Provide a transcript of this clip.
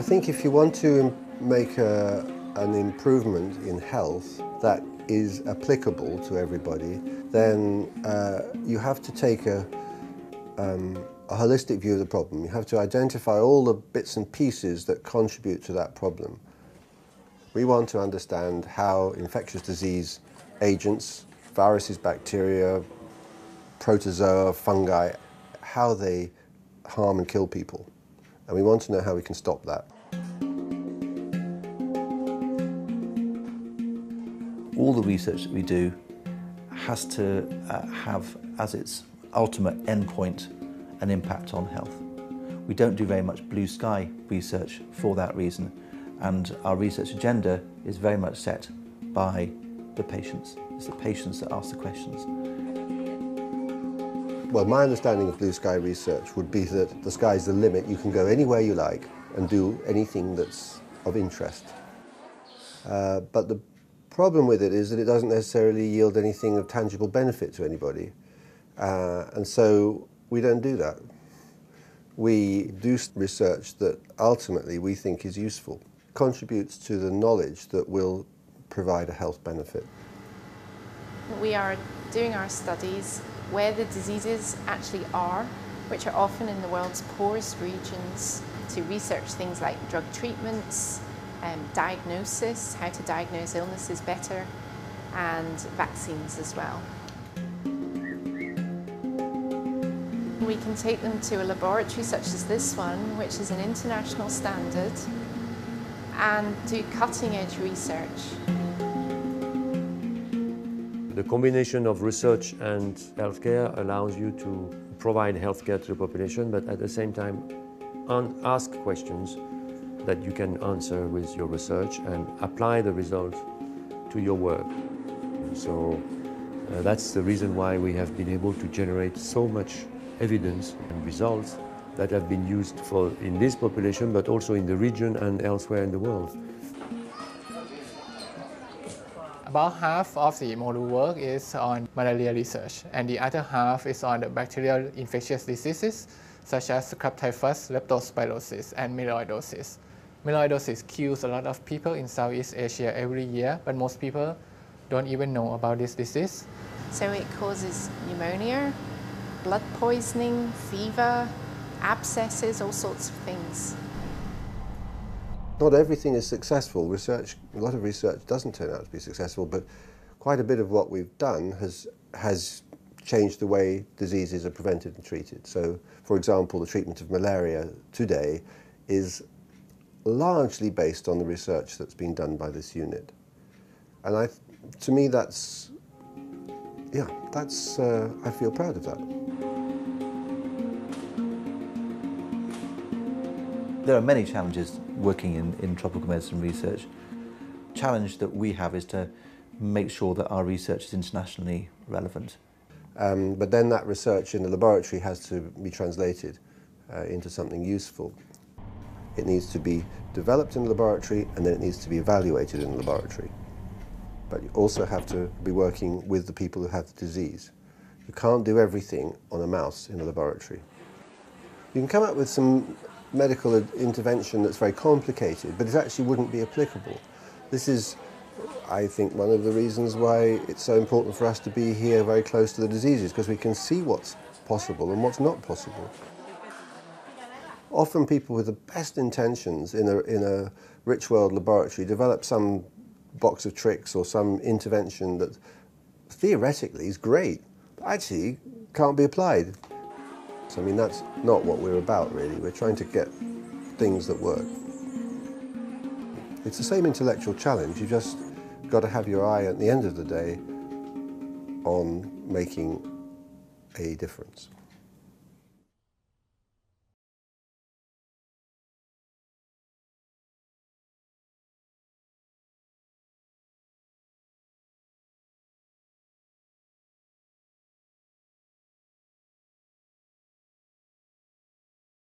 I think if you want to make a, an improvement in health that is applicable to everybody, then uh, you have to take a, um, a holistic view of the problem. You have to identify all the bits and pieces that contribute to that problem. We want to understand how infectious disease agents, viruses, bacteria, protozoa, fungi, how they harm and kill people. And we want to know how we can stop that. All the research that we do has to uh, have as its ultimate endpoint an impact on health. We don't do very much blue sky research for that reason and our research agenda is very much set by the patients. It's the patients that ask the questions. Well, my understanding of blue sky research would be that the sky's the limit. You can go anywhere you like and do anything that's of interest. Uh, but the problem with it is that it doesn't necessarily yield anything of tangible benefit to anybody. Uh, and so we don't do that. We do research that ultimately we think is useful, contributes to the knowledge that will provide a health benefit. We are doing our studies where the diseases actually are, which are often in the world's poorest regions, to research things like drug treatments, um, diagnosis, how to diagnose illnesses better, and vaccines as well. We can take them to a laboratory such as this one, which is an international standard, and do cutting edge research. The combination of research and healthcare allows you to provide healthcare to the population, but at the same time ask questions that you can answer with your research and apply the results to your work. So uh, that's the reason why we have been able to generate so much evidence and results that have been used for in this population, but also in the region and elsewhere in the world. About half of the module work is on malaria research, and the other half is on the bacterial infectious diseases such as scrub typhus, leptospirosis, and melioidosis. Melioidosis kills a lot of people in Southeast Asia every year, but most people don't even know about this disease. So it causes pneumonia, blood poisoning, fever, abscesses, all sorts of things. Not everything is successful. Research, a lot of research doesn't turn out to be successful, but quite a bit of what we've done has, has changed the way diseases are prevented and treated. So, for example, the treatment of malaria today is largely based on the research that's been done by this unit. And I, to me, that's, yeah, that's, uh, I feel proud of that. There are many challenges working in, in tropical medicine research. Challenge that we have is to make sure that our research is internationally relevant. Um, but then that research in the laboratory has to be translated uh, into something useful. It needs to be developed in the laboratory and then it needs to be evaluated in the laboratory. But you also have to be working with the people who have the disease. You can't do everything on a mouse in a laboratory. You can come up with some medical intervention that's very complicated, but it actually wouldn't be applicable. This is, I think, one of the reasons why it's so important for us to be here very close to the diseases, because we can see what's possible and what's not possible. Often people with the best intentions in a, in a rich world laboratory develop some box of tricks or some intervention that theoretically is great, but actually can't be applied. I mean, that's not what we're about, really. We're trying to get things that work. It's the same intellectual challenge. You just got to have your eye at the end of the day on making a difference.